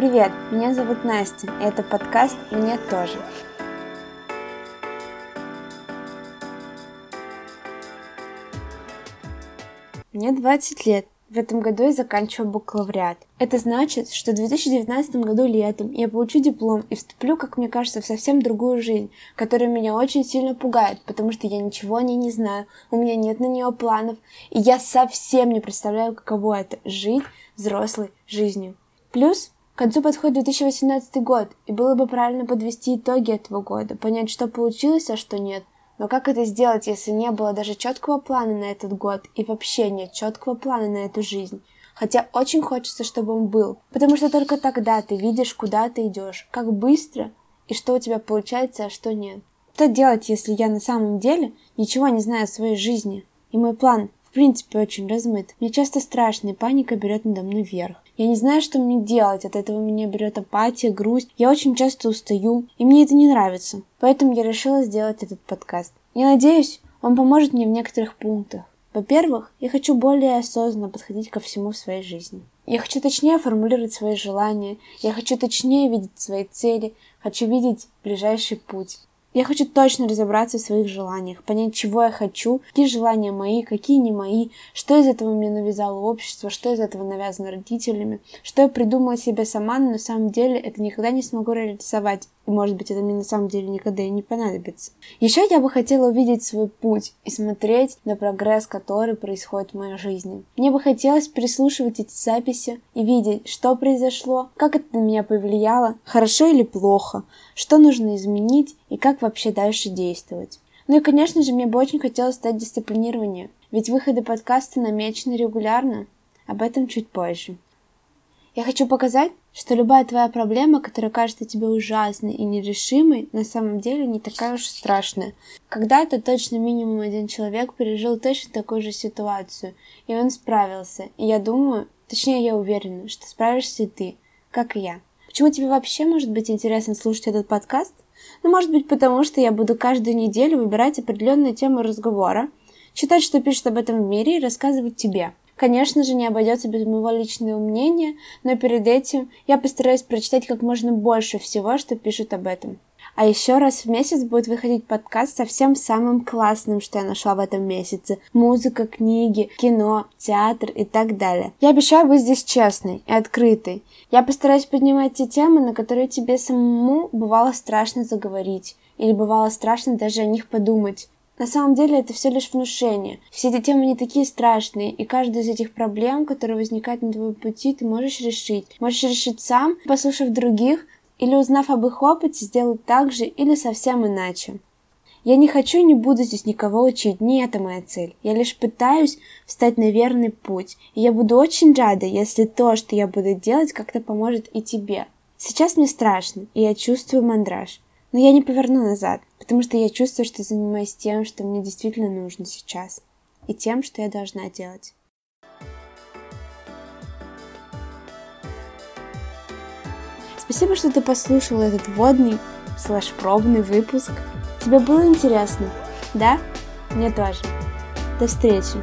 Привет, меня зовут Настя, и это подкаст «Мне тоже». Мне 20 лет. В этом году я заканчиваю бакалавриат. Это значит, что в 2019 году летом я получу диплом и вступлю, как мне кажется, в совсем другую жизнь, которая меня очень сильно пугает, потому что я ничего о ней не знаю, у меня нет на нее планов, и я совсем не представляю, каково это — жить взрослой жизнью. Плюс концу подходит 2018 год, и было бы правильно подвести итоги этого года, понять, что получилось, а что нет — но как это сделать, если не было даже четкого плана на этот год и вообще нет четкого плана на эту жизнь? Хотя очень хочется, чтобы он был, потому что только тогда ты видишь, куда ты идешь, как быстро и что у тебя получается, а что нет. Что делать, если я на самом деле ничего не знаю о своей жизни? И мой план, в принципе, очень размыт. Мне часто страшно, и паника берет надо мной вверх. Я не знаю, что мне делать, от этого меня берет апатия, грусть. Я очень часто устаю, и мне это не нравится. Поэтому я решила сделать этот подкаст. Я надеюсь, он поможет мне в некоторых пунктах. Во-первых, я хочу более осознанно подходить ко всему в своей жизни. Я хочу точнее формулировать свои желания, я хочу точнее видеть свои цели, хочу видеть ближайший путь. Я хочу точно разобраться в своих желаниях, понять, чего я хочу, какие желания мои, какие не мои, что из этого мне навязало общество, что из этого навязано родителями, что я придумала себе сама, но на самом деле это никогда не смогу реализовать. И, может быть, это мне на самом деле никогда и не понадобится. Еще я бы хотела увидеть свой путь и смотреть на прогресс, который происходит в моей жизни. Мне бы хотелось переслушивать эти записи и видеть, что произошло, как это на меня повлияло, хорошо или плохо, что нужно изменить и как вообще дальше действовать. Ну и, конечно же, мне бы очень хотелось стать дисциплинированнее, ведь выходы подкаста намечены регулярно. Об этом чуть позже. Я хочу показать, что любая твоя проблема, которая кажется тебе ужасной и нерешимой, на самом деле не такая уж страшная. Когда-то точно минимум один человек пережил точно такую же ситуацию, и он справился. И я думаю, точнее я уверена, что справишься и ты, как и я. Почему тебе вообще может быть интересно слушать этот подкаст? Ну, может быть, потому что я буду каждую неделю выбирать определенную тему разговора, читать, что пишут об этом в мире и рассказывать тебе. Конечно же, не обойдется без моего личного мнения, но перед этим я постараюсь прочитать как можно больше всего, что пишут об этом. А еще раз в месяц будет выходить подкаст со всем самым классным, что я нашла в этом месяце. Музыка, книги, кино, театр и так далее. Я обещаю быть здесь честной и открытой. Я постараюсь поднимать те темы, на которые тебе самому бывало страшно заговорить. Или бывало страшно даже о них подумать. На самом деле это все лишь внушение. Все эти темы не такие страшные, и каждую из этих проблем, которые возникают на твоем пути, ты можешь решить. Можешь решить сам, послушав других, или узнав об их опыте, сделать так же или совсем иначе. Я не хочу и не буду здесь никого учить, не это моя цель. Я лишь пытаюсь встать на верный путь. И я буду очень рада, если то, что я буду делать, как-то поможет и тебе. Сейчас мне страшно, и я чувствую мандраж. Но я не поверну назад, потому что я чувствую, что занимаюсь тем, что мне действительно нужно сейчас, и тем, что я должна делать. Спасибо, что ты послушал этот вводный слэш-пробный выпуск. Тебе было интересно? Да? Мне тоже. До встречи!